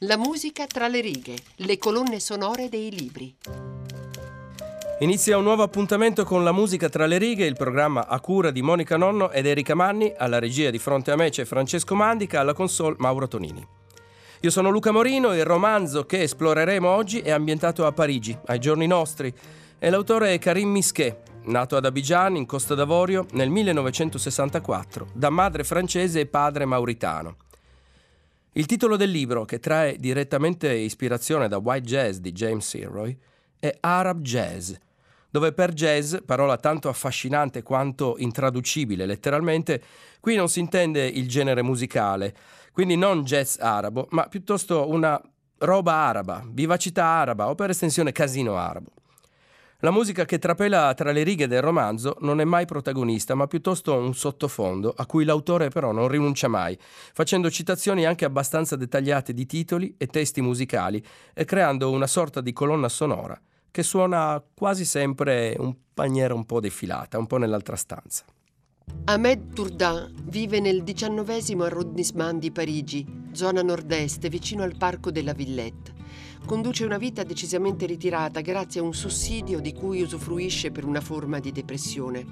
La musica tra le righe, le colonne sonore dei libri. Inizia un nuovo appuntamento con la musica tra le righe, il programma a cura di Monica Nonno ed Erika Manni, alla regia di fronte a me c'è Francesco Mandica, alla console Mauro Tonini. Io sono Luca Morino, il romanzo che esploreremo oggi è ambientato a Parigi, ai giorni nostri, e l'autore è Karim Misquet, nato ad Abidjan, in Costa d'Avorio, nel 1964, da madre francese e padre mauritano. Il titolo del libro, che trae direttamente ispirazione da White Jazz di James Ilroy, è Arab Jazz, dove per jazz, parola tanto affascinante quanto intraducibile letteralmente, qui non si intende il genere musicale, quindi non jazz arabo, ma piuttosto una roba araba, vivacità araba o per estensione casino arabo. La musica che trapela tra le righe del romanzo non è mai protagonista, ma piuttosto un sottofondo a cui l'autore però non rinuncia mai, facendo citazioni anche abbastanza dettagliate di titoli e testi musicali e creando una sorta di colonna sonora che suona quasi sempre in maniera un po' defilata, un po' nell'altra stanza. Ahmed Tourdin vive nel diciannovesimo arrondissement di Parigi, zona nord-est, vicino al parco della Villette conduce una vita decisamente ritirata grazie a un sussidio di cui usufruisce per una forma di depressione.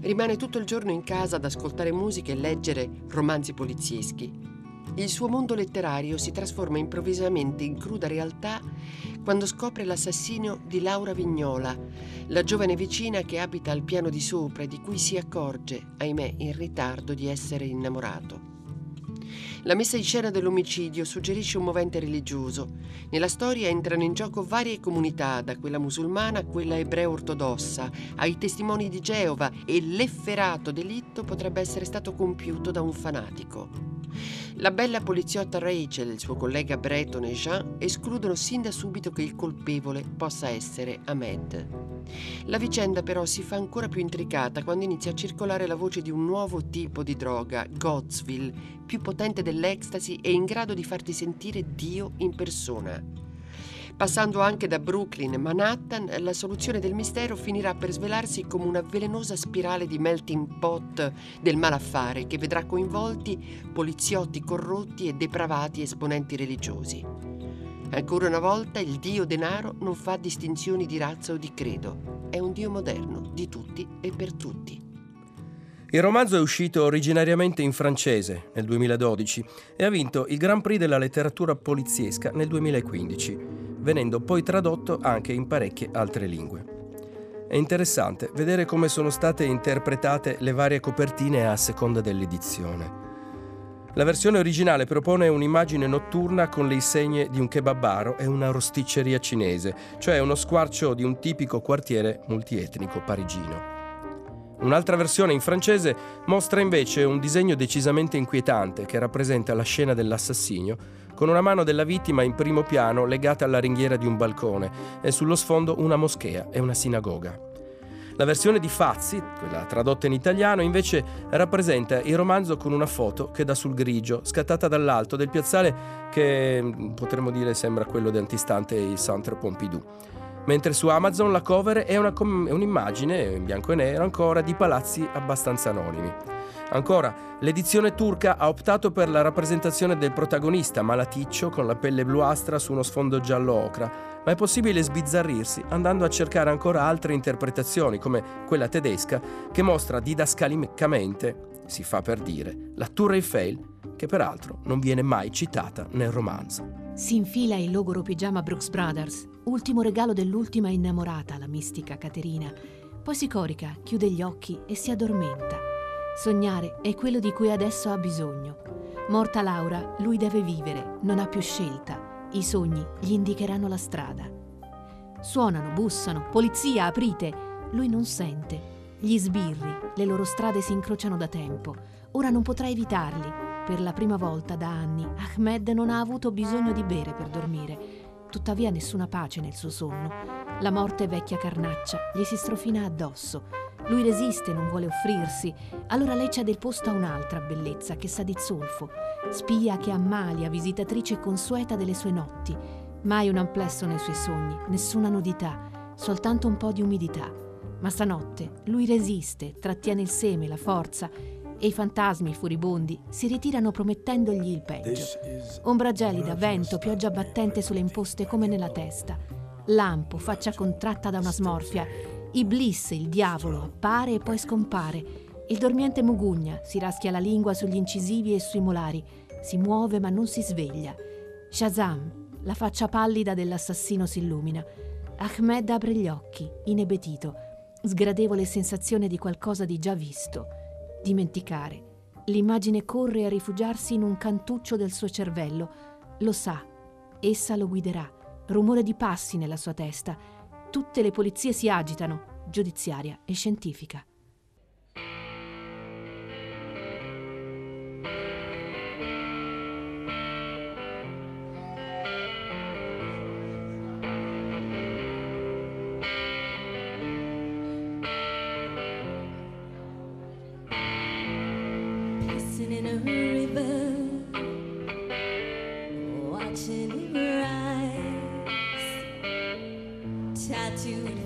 Rimane tutto il giorno in casa ad ascoltare musica e leggere romanzi polizieschi. Il suo mondo letterario si trasforma improvvisamente in cruda realtà quando scopre l'assassinio di Laura Vignola, la giovane vicina che abita al piano di sopra e di cui si accorge, ahimè in ritardo, di essere innamorato. La messa in scena dell'omicidio suggerisce un movente religioso. Nella storia entrano in gioco varie comunità, da quella musulmana a quella ebrea ortodossa, ai testimoni di Geova e l'efferato delitto potrebbe essere stato compiuto da un fanatico. La bella poliziotta Rachel e il suo collega Breton e Jean escludono sin da subito che il colpevole possa essere Ahmed. La vicenda però si fa ancora più intricata quando inizia a circolare la voce di un nuovo tipo di droga, Godsville, più potente dell'ecstasy e in grado di farti sentire Dio in persona. Passando anche da Brooklyn e Manhattan, la soluzione del mistero finirà per svelarsi come una velenosa spirale di melting pot del malaffare che vedrà coinvolti poliziotti corrotti e depravati esponenti religiosi. Ancora una volta il dio denaro non fa distinzioni di razza o di credo, è un dio moderno, di tutti e per tutti. Il romanzo è uscito originariamente in francese nel 2012 e ha vinto il Grand Prix della letteratura poliziesca nel 2015, venendo poi tradotto anche in parecchie altre lingue. È interessante vedere come sono state interpretate le varie copertine a seconda dell'edizione. La versione originale propone un'immagine notturna con le insegne di un kebabaro e una rosticceria cinese, cioè uno squarcio di un tipico quartiere multietnico parigino. Un'altra versione in francese mostra invece un disegno decisamente inquietante che rappresenta la scena dell'assassinio, con una mano della vittima in primo piano legata alla ringhiera di un balcone e sullo sfondo una moschea e una sinagoga. La versione di Fazzi, quella tradotta in italiano, invece rappresenta il romanzo con una foto che dà sul grigio, scattata dall'alto del piazzale che potremmo dire sembra quello di antistante il Centre Pompidou mentre su Amazon la cover è, una è un'immagine in bianco e nero ancora di palazzi abbastanza anonimi. Ancora, l'edizione turca ha optato per la rappresentazione del protagonista malaticcio con la pelle bluastra su uno sfondo giallo ocra, ma è possibile sbizzarrirsi andando a cercare ancora altre interpretazioni, come quella tedesca, che mostra didascalicamente, si fa per dire, la Tour Eiffel, che peraltro non viene mai citata nel romanzo. Si infila il logoro pigiama Brooks Brothers, ultimo regalo dell'ultima innamorata, la mistica Caterina. Poi si corica, chiude gli occhi e si addormenta. Sognare è quello di cui adesso ha bisogno. Morta Laura, lui deve vivere, non ha più scelta. I sogni gli indicheranno la strada. Suonano, bussano, polizia, aprite. Lui non sente. Gli sbirri, le loro strade si incrociano da tempo. Ora non potrà evitarli per la prima volta da anni Ahmed non ha avuto bisogno di bere per dormire, tuttavia nessuna pace nel suo sonno. La morte vecchia carnaccia gli si strofina addosso. Lui resiste, non vuole offrirsi, allora lei cede il posto a un'altra bellezza che sa di zolfo, spia che ammalia, visitatrice consueta delle sue notti. Mai un amplesso nei suoi sogni, nessuna nudità, soltanto un po' di umidità. Ma stanotte lui resiste, trattiene il seme, la forza, e i fantasmi furibondi si ritirano promettendogli il peggio. Ombra gelida, vento, pioggia battente sulle imposte come nella testa. Lampo, faccia contratta da una smorfia. Iblis, il diavolo, appare e poi scompare. Il dormiente mugugna, si raschia la lingua sugli incisivi e sui molari. Si muove ma non si sveglia. Shazam, la faccia pallida dell'assassino si illumina. Ahmed apre gli occhi, inebetito, sgradevole sensazione di qualcosa di già visto. Dimenticare. L'immagine corre a rifugiarsi in un cantuccio del suo cervello. Lo sa, essa lo guiderà. Rumore di passi nella sua testa. Tutte le polizie si agitano, giudiziaria e scientifica. to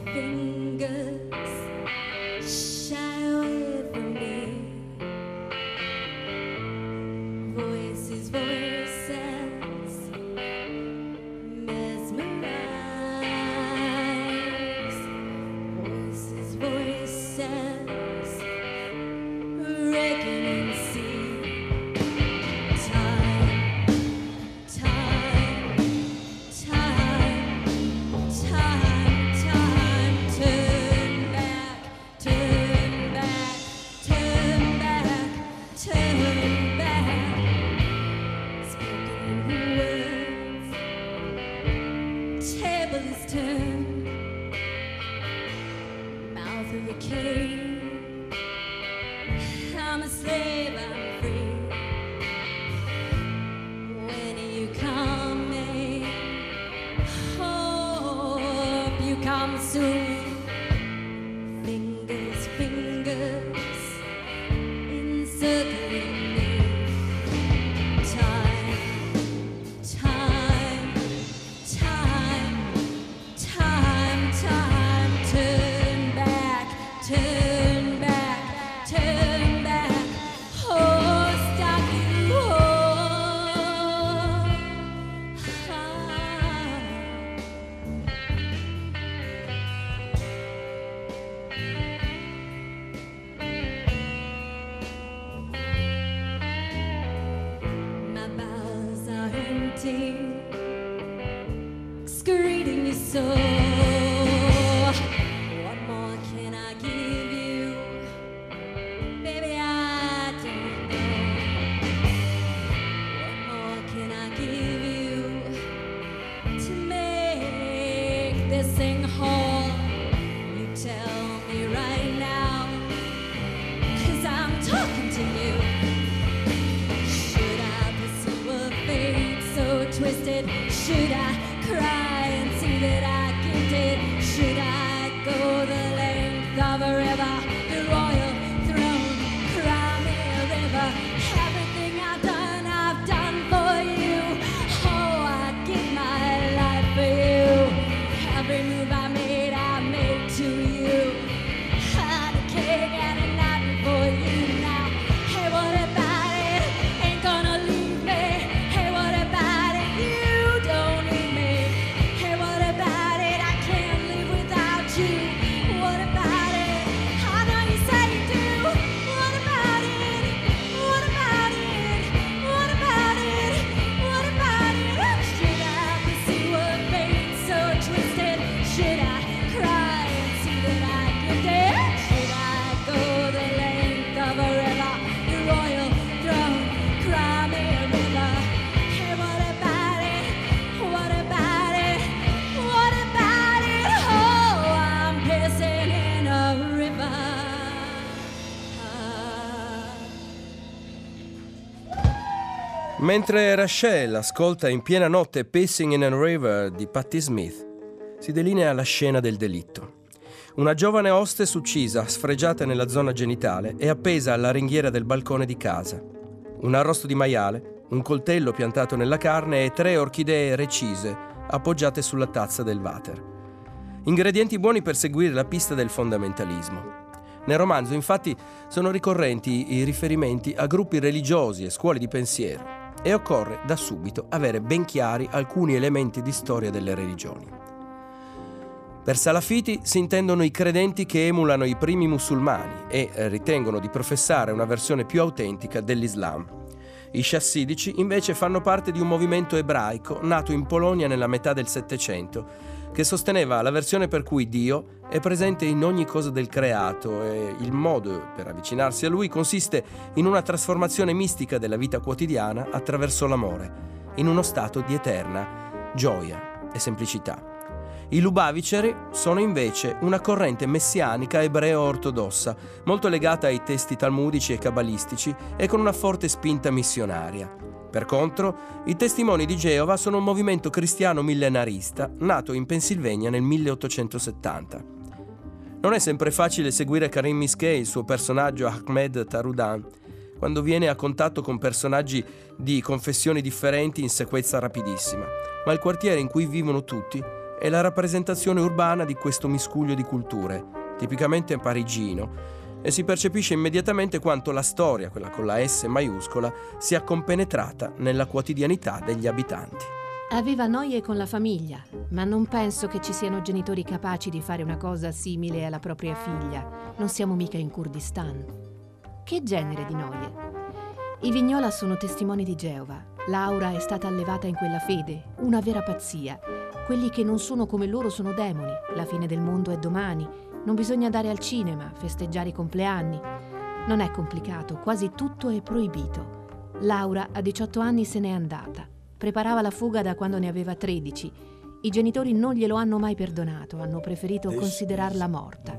soon. sing home. Mentre Rachel ascolta in piena notte Pacing in a River di Patti Smith, si delinea la scena del delitto. Una giovane hostess uccisa, sfregiata nella zona genitale e appesa alla ringhiera del balcone di casa. Un arrosto di maiale, un coltello piantato nella carne e tre orchidee recise appoggiate sulla tazza del water. Ingredienti buoni per seguire la pista del fondamentalismo. Nel romanzo infatti sono ricorrenti i riferimenti a gruppi religiosi e scuole di pensiero e occorre da subito avere ben chiari alcuni elementi di storia delle religioni. Per salafiti si intendono i credenti che emulano i primi musulmani e ritengono di professare una versione più autentica dell'Islam. I chassidici invece fanno parte di un movimento ebraico nato in Polonia nella metà del Settecento, che sosteneva la versione per cui Dio è presente in ogni cosa del creato e il modo per avvicinarsi a Lui consiste in una trasformazione mistica della vita quotidiana attraverso l'amore, in uno stato di eterna gioia e semplicità. I Lubaviceri sono invece una corrente messianica ebreo-ortodossa, molto legata ai testi talmudici e cabalistici e con una forte spinta missionaria. Per contro, i Testimoni di Geova sono un movimento cristiano millenarista nato in Pennsylvania nel 1870. Non è sempre facile seguire Karim Miskei, il suo personaggio Ahmed Tarudan, quando viene a contatto con personaggi di confessioni differenti in sequenza rapidissima, ma il quartiere in cui vivono tutti è la rappresentazione urbana di questo miscuglio di culture, tipicamente parigino, e si percepisce immediatamente quanto la storia, quella con la S maiuscola, sia compenetrata nella quotidianità degli abitanti. Aveva noie con la famiglia, ma non penso che ci siano genitori capaci di fare una cosa simile alla propria figlia. Non siamo mica in Kurdistan. Che genere di noie? I Vignola sono testimoni di Geova. Laura è stata allevata in quella fede, una vera pazzia. Quelli che non sono come loro sono demoni, la fine del mondo è domani, non bisogna andare al cinema, festeggiare i compleanni. Non è complicato, quasi tutto è proibito. Laura a 18 anni se n'è andata. Preparava la fuga da quando ne aveva 13. I genitori non glielo hanno mai perdonato, hanno preferito considerarla morta.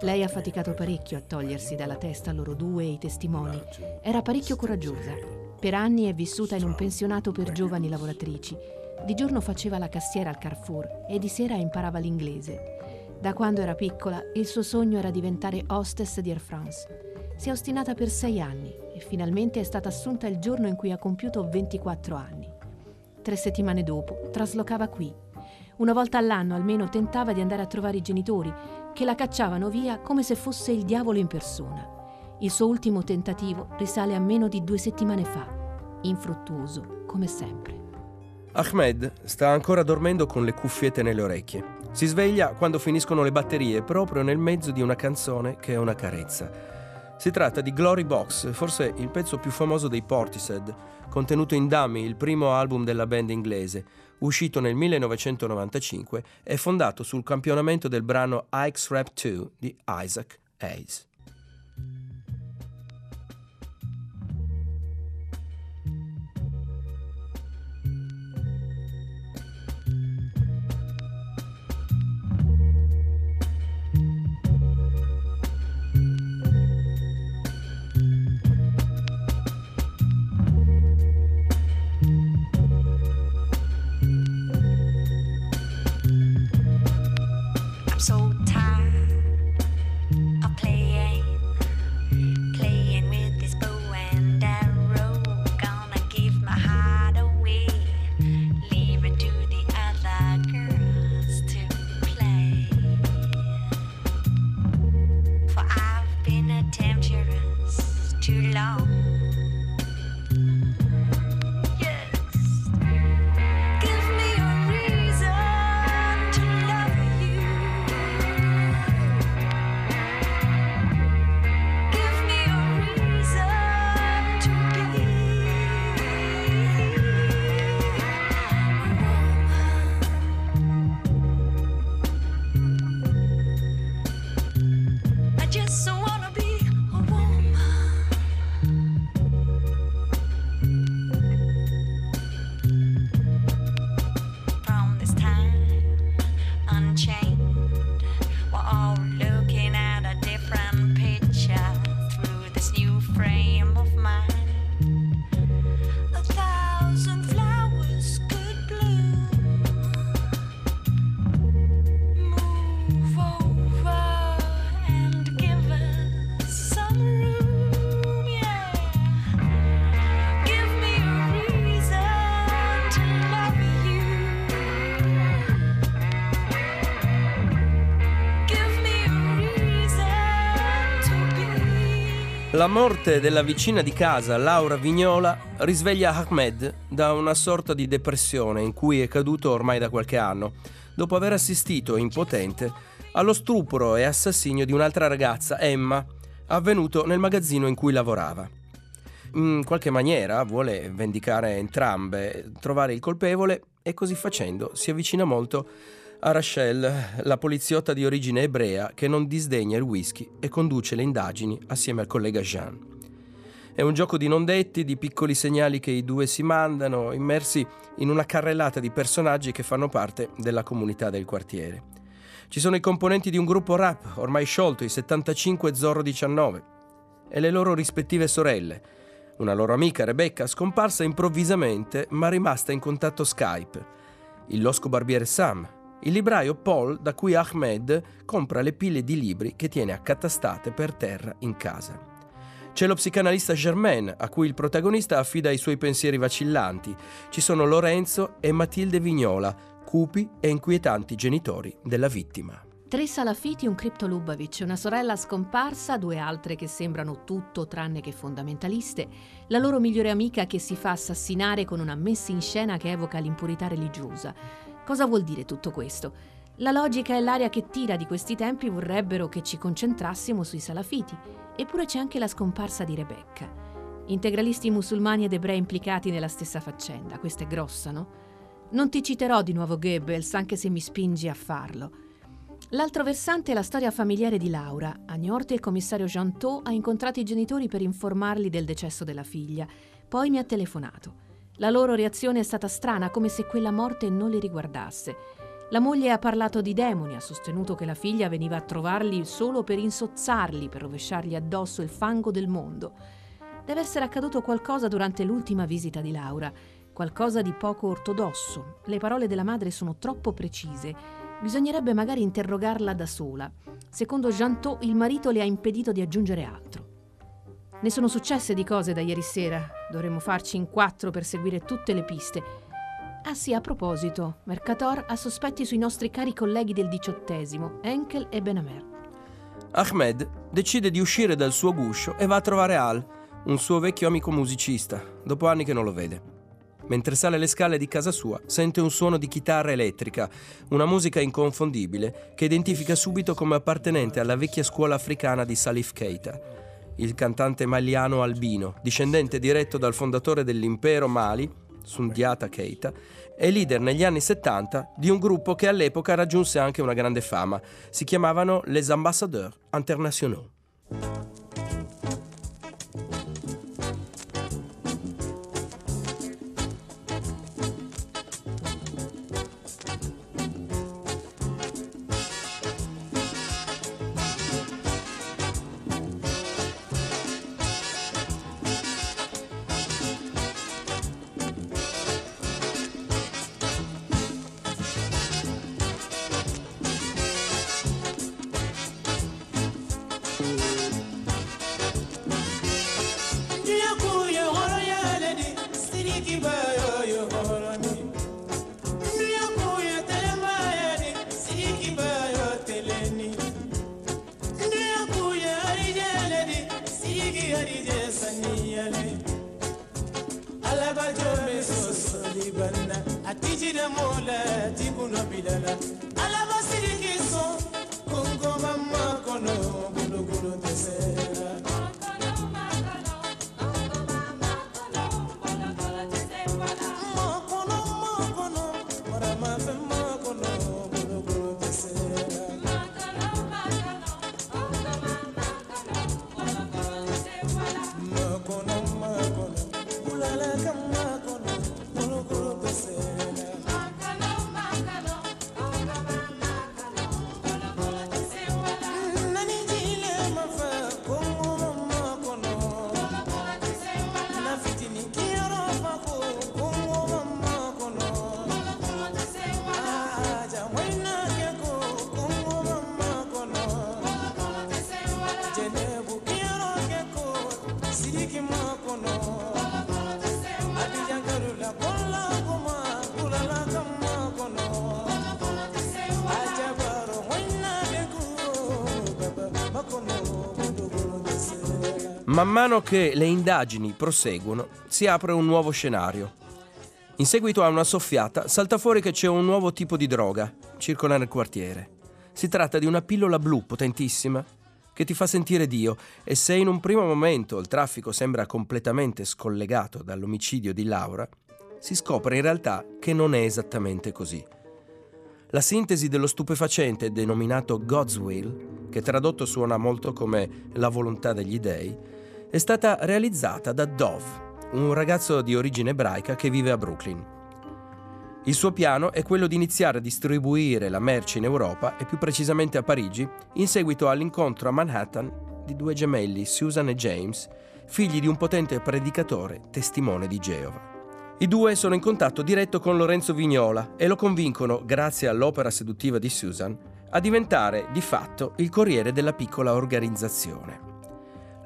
Lei ha faticato parecchio a togliersi dalla testa loro due e i testimoni. Era parecchio coraggiosa. Per anni è vissuta in un pensionato per giovani lavoratrici di giorno faceva la cassiera al Carrefour e di sera imparava l'inglese. Da quando era piccola il suo sogno era diventare hostess di Air France. Si è ostinata per sei anni e finalmente è stata assunta il giorno in cui ha compiuto 24 anni. Tre settimane dopo traslocava qui. Una volta all'anno almeno tentava di andare a trovare i genitori, che la cacciavano via come se fosse il diavolo in persona. Il suo ultimo tentativo risale a meno di due settimane fa, infruttuoso come sempre. Ahmed sta ancora dormendo con le cuffiette nelle orecchie. Si sveglia quando finiscono le batterie, proprio nel mezzo di una canzone che è una carezza. Si tratta di Glory Box, forse il pezzo più famoso dei Portishead, contenuto in Dummy, il primo album della band inglese, uscito nel 1995 e fondato sul campionamento del brano Ike's Rap 2 di Isaac Hayes. La morte della vicina di casa, Laura Vignola, risveglia Ahmed da una sorta di depressione in cui è caduto ormai da qualche anno, dopo aver assistito, impotente, allo stupro e assassinio di un'altra ragazza, Emma, avvenuto nel magazzino in cui lavorava. In qualche maniera vuole vendicare entrambe, trovare il colpevole e così facendo si avvicina molto a Rachel, la poliziotta di origine ebrea che non disdegna il whisky e conduce le indagini assieme al collega Jean. È un gioco di non detti, di piccoli segnali che i due si mandano, immersi in una carrellata di personaggi che fanno parte della comunità del quartiere. Ci sono i componenti di un gruppo rap ormai sciolto, i 75 Zorro 19, e le loro rispettive sorelle. Una loro amica, Rebecca, scomparsa improvvisamente ma rimasta in contatto Skype. Il losco barbiere Sam, il libraio Paul da cui Ahmed compra le pile di libri che tiene accatastate per terra in casa. C'è lo psicanalista Germaine, a cui il protagonista affida i suoi pensieri vacillanti. Ci sono Lorenzo e Matilde Vignola, cupi e inquietanti genitori della vittima. Tre salafiti, un Kripto Lubavitch, una sorella scomparsa, due altre che sembrano tutto tranne che fondamentaliste, la loro migliore amica che si fa assassinare con una messa in scena che evoca l'impurità religiosa. Cosa vuol dire tutto questo? La logica e l'aria che tira di questi tempi vorrebbero che ci concentrassimo sui salafiti, eppure c'è anche la scomparsa di Rebecca. Integralisti musulmani ed ebrei implicati nella stessa faccenda, questa è grossa, no? Non ti citerò di nuovo Goebbels, anche se mi spingi a farlo. L'altro versante è la storia familiare di Laura. A Niorte il commissario Jeantot ha incontrato i genitori per informarli del decesso della figlia. Poi mi ha telefonato. La loro reazione è stata strana, come se quella morte non li riguardasse. La moglie ha parlato di demoni, ha sostenuto che la figlia veniva a trovarli solo per insozzarli, per rovesciargli addosso il fango del mondo. Deve essere accaduto qualcosa durante l'ultima visita di Laura, qualcosa di poco ortodosso. Le parole della madre sono troppo precise. Bisognerebbe magari interrogarla da sola. Secondo Jantot, il marito le ha impedito di aggiungere altro. Ne sono successe di cose da ieri sera. Dovremmo farci in quattro per seguire tutte le piste. Ah sì, a proposito, Mercator ha sospetti sui nostri cari colleghi del diciottesimo, Enkel e Benamer. Ahmed decide di uscire dal suo guscio e va a trovare Al, un suo vecchio amico musicista, dopo anni che non lo vede. Mentre sale le scale di casa sua, sente un suono di chitarra elettrica, una musica inconfondibile che identifica subito come appartenente alla vecchia scuola africana di Salif Keita il cantante maliano albino, discendente diretto dal fondatore dell'impero Mali, Sundiata Keita, e leader negli anni 70 di un gruppo che all'epoca raggiunse anche una grande fama. Si chiamavano Les Ambassadeurs Internationaux. Man mano che le indagini proseguono, si apre un nuovo scenario. In seguito a una soffiata, salta fuori che c'è un nuovo tipo di droga, circola nel quartiere. Si tratta di una pillola blu potentissima che ti fa sentire Dio e se in un primo momento il traffico sembra completamente scollegato dall'omicidio di Laura, si scopre in realtà che non è esattamente così. La sintesi dello stupefacente denominato God's Will, che tradotto suona molto come la volontà degli dei, è stata realizzata da Dove, un ragazzo di origine ebraica che vive a Brooklyn. Il suo piano è quello di iniziare a distribuire la merce in Europa e più precisamente a Parigi, in seguito all'incontro a Manhattan di due gemelli, Susan e James, figli di un potente predicatore, testimone di Geova. I due sono in contatto diretto con Lorenzo Vignola e lo convincono, grazie all'opera seduttiva di Susan, a diventare di fatto il corriere della piccola organizzazione.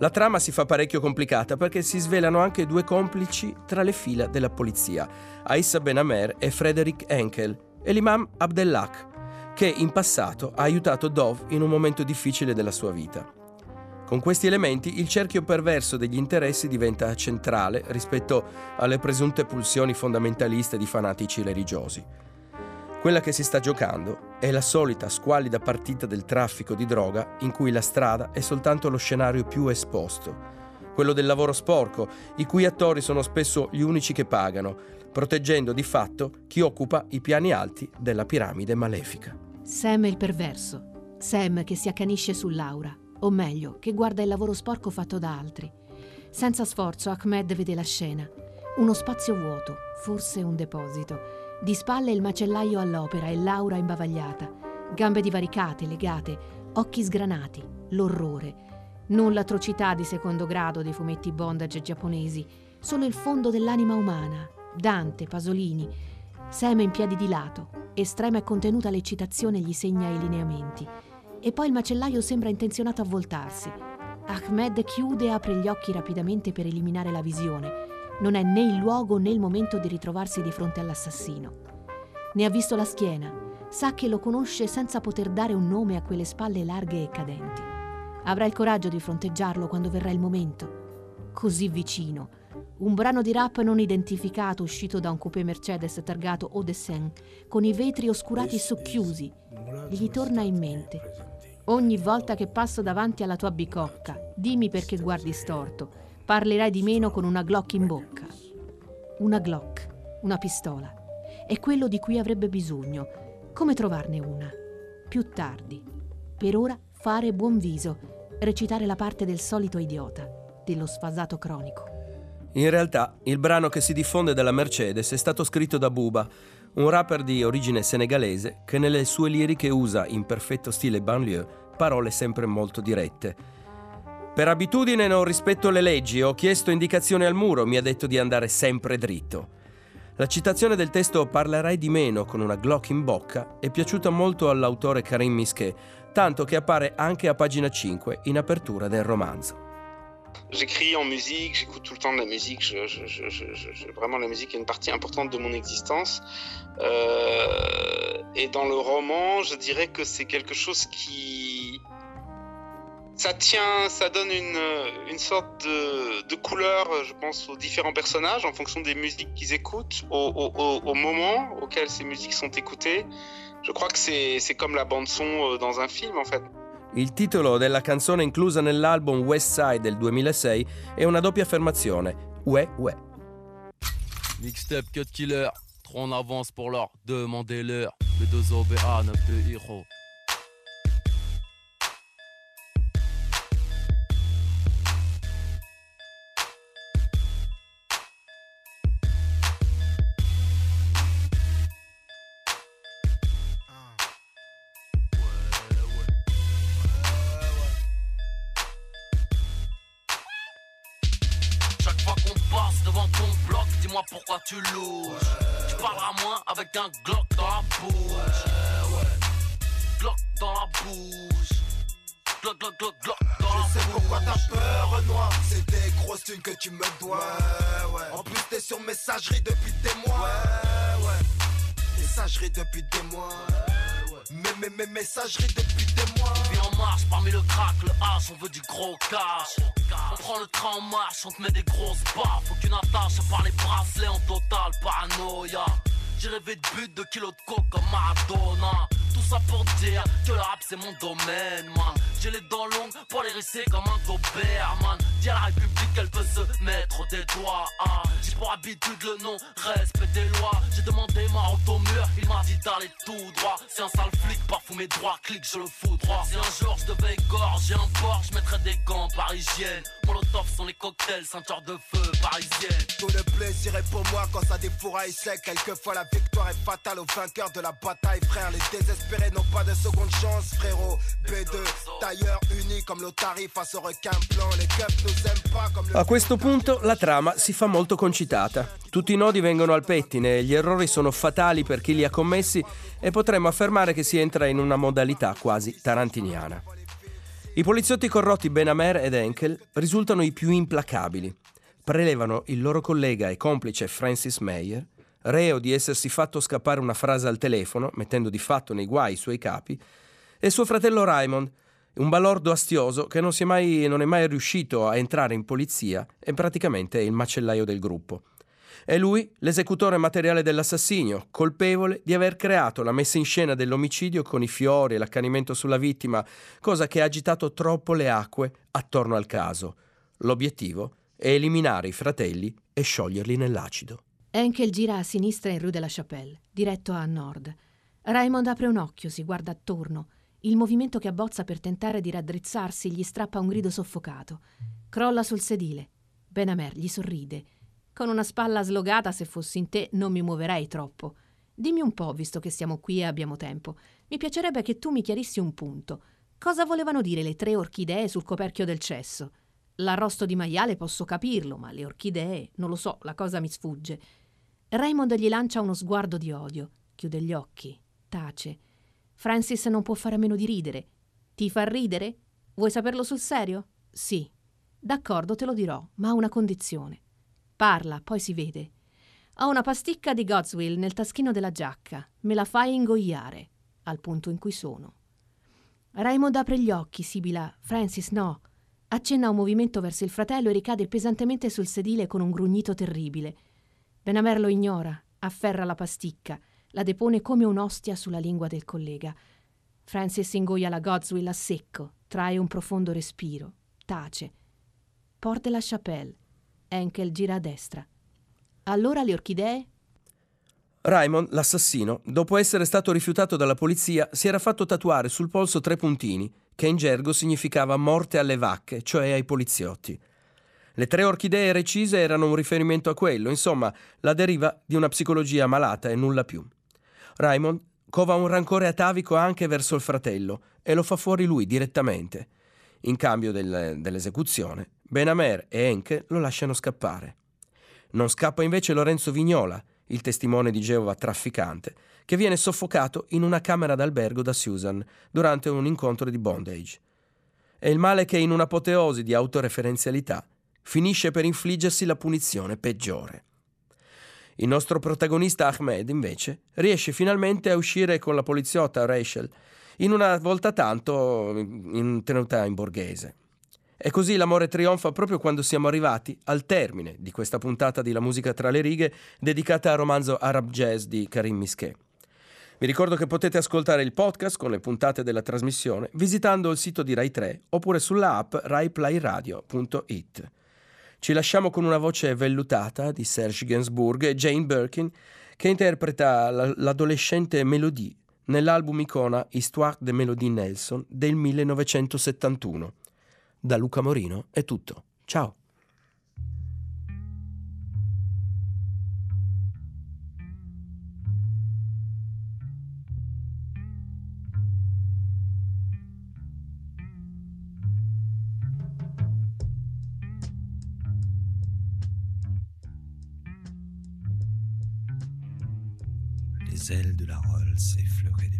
La trama si fa parecchio complicata perché si svelano anche due complici tra le fila della polizia, Aissa Benamer e Frederick Henkel, e l'imam Abdellah, che in passato ha aiutato Dov in un momento difficile della sua vita. Con questi elementi il cerchio perverso degli interessi diventa centrale rispetto alle presunte pulsioni fondamentaliste di fanatici religiosi. Quella che si sta giocando è la solita squallida partita del traffico di droga in cui la strada è soltanto lo scenario più esposto, quello del lavoro sporco, i cui attori sono spesso gli unici che pagano, proteggendo di fatto chi occupa i piani alti della piramide malefica. Sam è il perverso, Sam che si accanisce su Laura, o meglio, che guarda il lavoro sporco fatto da altri. Senza sforzo Ahmed vede la scena. Uno spazio vuoto, forse un deposito. Di spalle il macellaio all'opera e Laura imbavagliata. Gambe divaricate, legate, occhi sgranati, l'orrore. Non l'atrocità di secondo grado dei fumetti bondage giapponesi, solo il fondo dell'anima umana. Dante, Pasolini. Sam in piedi di lato. Estrema e contenuta l'eccitazione gli segna i lineamenti e poi il macellaio sembra intenzionato a voltarsi. Ahmed chiude e apre gli occhi rapidamente per eliminare la visione. Non è né il luogo né il momento di ritrovarsi di fronte all'assassino. Ne ha visto la schiena, sa che lo conosce senza poter dare un nome a quelle spalle larghe e cadenti. Avrà il coraggio di fronteggiarlo quando verrà il momento. Così vicino. Un brano di rap non identificato uscito da un coupé Mercedes targato Seine, con i vetri oscurati socchiusi. Gli torna in mente Ogni volta che passo davanti alla tua bicocca, dimmi perché guardi storto. Parlerai di meno con una Glock in bocca. Una Glock, una pistola. È quello di cui avrebbe bisogno. Come trovarne una? Più tardi. Per ora fare buon viso, recitare la parte del solito idiota, dello sfasato cronico. In realtà, il brano che si diffonde dalla Mercedes è stato scritto da Buba, un rapper di origine senegalese che nelle sue liriche usa, in perfetto stile banlieue, parole sempre molto dirette. Per abitudine non rispetto le leggi, ho chiesto indicazioni al muro, mi ha detto di andare sempre dritto. La citazione del testo Parlerai di meno con una Glock in bocca è piaciuta molto all'autore Karim Mischet, tanto che appare anche a pagina 5 in apertura del romanzo. J'écris en musique, j'écoute tout le temps de la musique. Je, je, je, vraiment, la musique est une partie importante de mon existence. Euh, et dans le roman, je dirais que c'est quelque chose qui. Ça tient, ça donne une, une sorte de, de, couleur, je pense, aux différents personnages en fonction des musiques qu'ils écoutent, au, au, au, moment auquel ces musiques sont écoutées. Je crois que c'est comme la bande-son euh, dans un film, en fait. Il titolo della canzone inclusa nell'album West Side del 2006 è una doppia affermazione, Ue Ue. Mixtape Cut Killer, trop en avance pour leur demandez-leur. Le 2 OBA 9 de Hero. Tu louches. Tu parleras moins avec un Glock dans la bouche. Glock dans la bouche. Glock, Glock, Glock, Glock dans Je la sais pourquoi t'as peur, Renoir. C'est des grosses thunes que tu me dois. Ouais, ouais. En plus, t'es sur messagerie depuis des mois. Ouais, ouais. Messagerie depuis des mois. Mes, mes, mes messageries depuis des mois. En marche parmi le crack, le hache, on veut du gros cash. On prend le train en marche, on te met des grosses baffes. Aucune attache à part les bracelets en total paranoïa. J'ai rêvé de but de kilos de coke comme Maradona. Tout ça pour dire que le rap c'est mon domaine, man. J'ai les dents longues pour les risser comme un gobert, man. Dis à la République qu'elle peut se mettre des doigts. Ah. J'ai pour habitude le nom, respect des lois. J'ai demandé ma route au mur, il m'a dit d'aller tout droit. C'est un sale flic, parfois mes droits, clic, je le fous droit. Si un jour je devais égorger un porc, je mettrais des gants parisiennes. Molotov sont les cocktails, ceinture de feu parisienne. Tout le plaisir est pour moi quand ça défouraille sec. Quelquefois la victoire est fatale aux vainqueurs de la bataille, frère. Les désespérés n'ont pas de seconde chance, frérot. B2, tailleur uni comme l'Otari face au requin blanc. Les keufs nous aiment pas comme le. A questo punto la trama si fa molto concitata. Tutti i nodi vengono al pettine, gli errori sono fatali per chi li ha commessi e potremmo affermare che si entra in una modalità quasi tarantiniana. I poliziotti corrotti Benamer ed Henkel risultano i più implacabili. Prelevano il loro collega e complice Francis Meyer, reo di essersi fatto scappare una frase al telefono, mettendo di fatto nei guai i suoi capi, e suo fratello Raymond, un balordo astioso che non, è mai, non è mai riuscito a entrare in polizia e praticamente è il macellaio del gruppo. È lui l'esecutore materiale dell'assassinio, colpevole di aver creato la messa in scena dell'omicidio con i fiori e l'accanimento sulla vittima, cosa che ha agitato troppo le acque attorno al caso. L'obiettivo è eliminare i fratelli e scioglierli nell'acido. Henkel gira a sinistra in Rue de la Chapelle, diretto a nord. Raymond apre un occhio, si guarda attorno. Il movimento che abbozza per tentare di raddrizzarsi gli strappa un grido soffocato. Crolla sul sedile. Benamer gli sorride. Con una spalla slogata, se fossi in te, non mi muoverei troppo. Dimmi un po', visto che siamo qui e abbiamo tempo. Mi piacerebbe che tu mi chiarissi un punto. Cosa volevano dire le tre orchidee sul coperchio del cesso? L'arrosto di maiale posso capirlo, ma le orchidee, non lo so, la cosa mi sfugge. Raymond gli lancia uno sguardo di odio, chiude gli occhi, tace. Francis non può fare a meno di ridere. Ti fa ridere? Vuoi saperlo sul serio? Sì. D'accordo, te lo dirò, ma a una condizione. Parla, poi si vede. Ho una pasticca di Godswill nel taschino della giacca. Me la fai ingoiare, al punto in cui sono. Raymond apre gli occhi, sibila. Francis, no. Accenna un movimento verso il fratello e ricade pesantemente sul sedile con un grugnito terribile. Benamer lo ignora, afferra la pasticca, la depone come un'ostia sulla lingua del collega. Francis ingoia la Godswill a secco, trae un profondo respiro, tace. Porte la Chapelle. Henkel gira a destra. Allora le orchidee? Raymond, l'assassino, dopo essere stato rifiutato dalla polizia, si era fatto tatuare sul polso tre puntini, che in gergo significava morte alle vacche, cioè ai poliziotti. Le tre orchidee recise erano un riferimento a quello, insomma, la deriva di una psicologia malata e nulla più. Raymond cova un rancore atavico anche verso il fratello e lo fa fuori lui direttamente. In cambio del, dell'esecuzione, Benamer e Henke lo lasciano scappare. Non scappa invece Lorenzo Vignola, il testimone di Geova trafficante, che viene soffocato in una camera d'albergo da Susan durante un incontro di bondage. È il male che in un'apoteosi di autoreferenzialità finisce per infliggersi la punizione peggiore. Il nostro protagonista Ahmed, invece, riesce finalmente a uscire con la poliziotta Rachel in una volta tanto in tenuta in borghese. E così l'amore trionfa proprio quando siamo arrivati al termine di questa puntata di La musica tra le righe dedicata al romanzo Arab Jazz di Karim Misquet. Vi ricordo che potete ascoltare il podcast con le puntate della trasmissione visitando il sito di Rai 3 oppure sulla app raiplayradio.it. Ci lasciamo con una voce vellutata di Serge Gainsbourg e Jane Birkin che interpreta l'adolescente Melodie nell'album icona Histoire de Melodie Nelson del 1971. Da Luca Morino è tutto. Ciao! De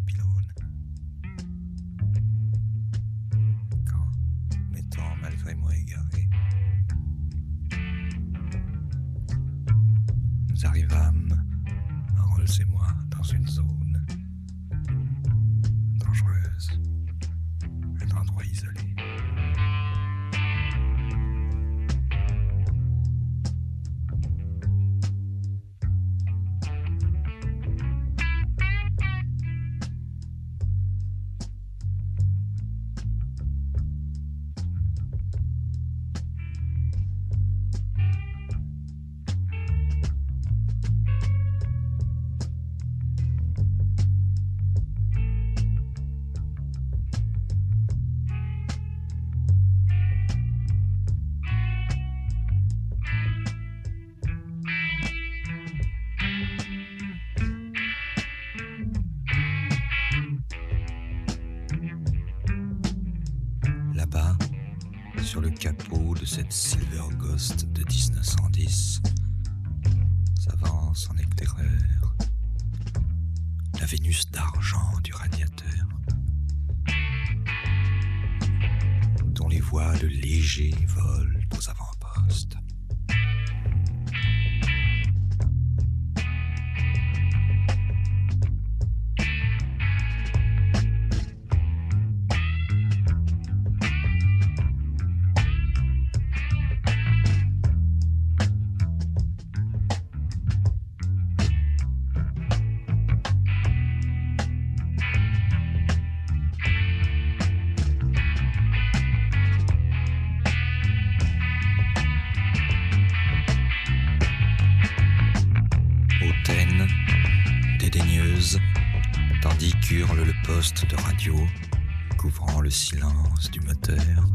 cette Silver Ghost de 1910, s'avance en éclaireur la Vénus d'argent du radiateur, dont les voiles légers volent silence du moteur.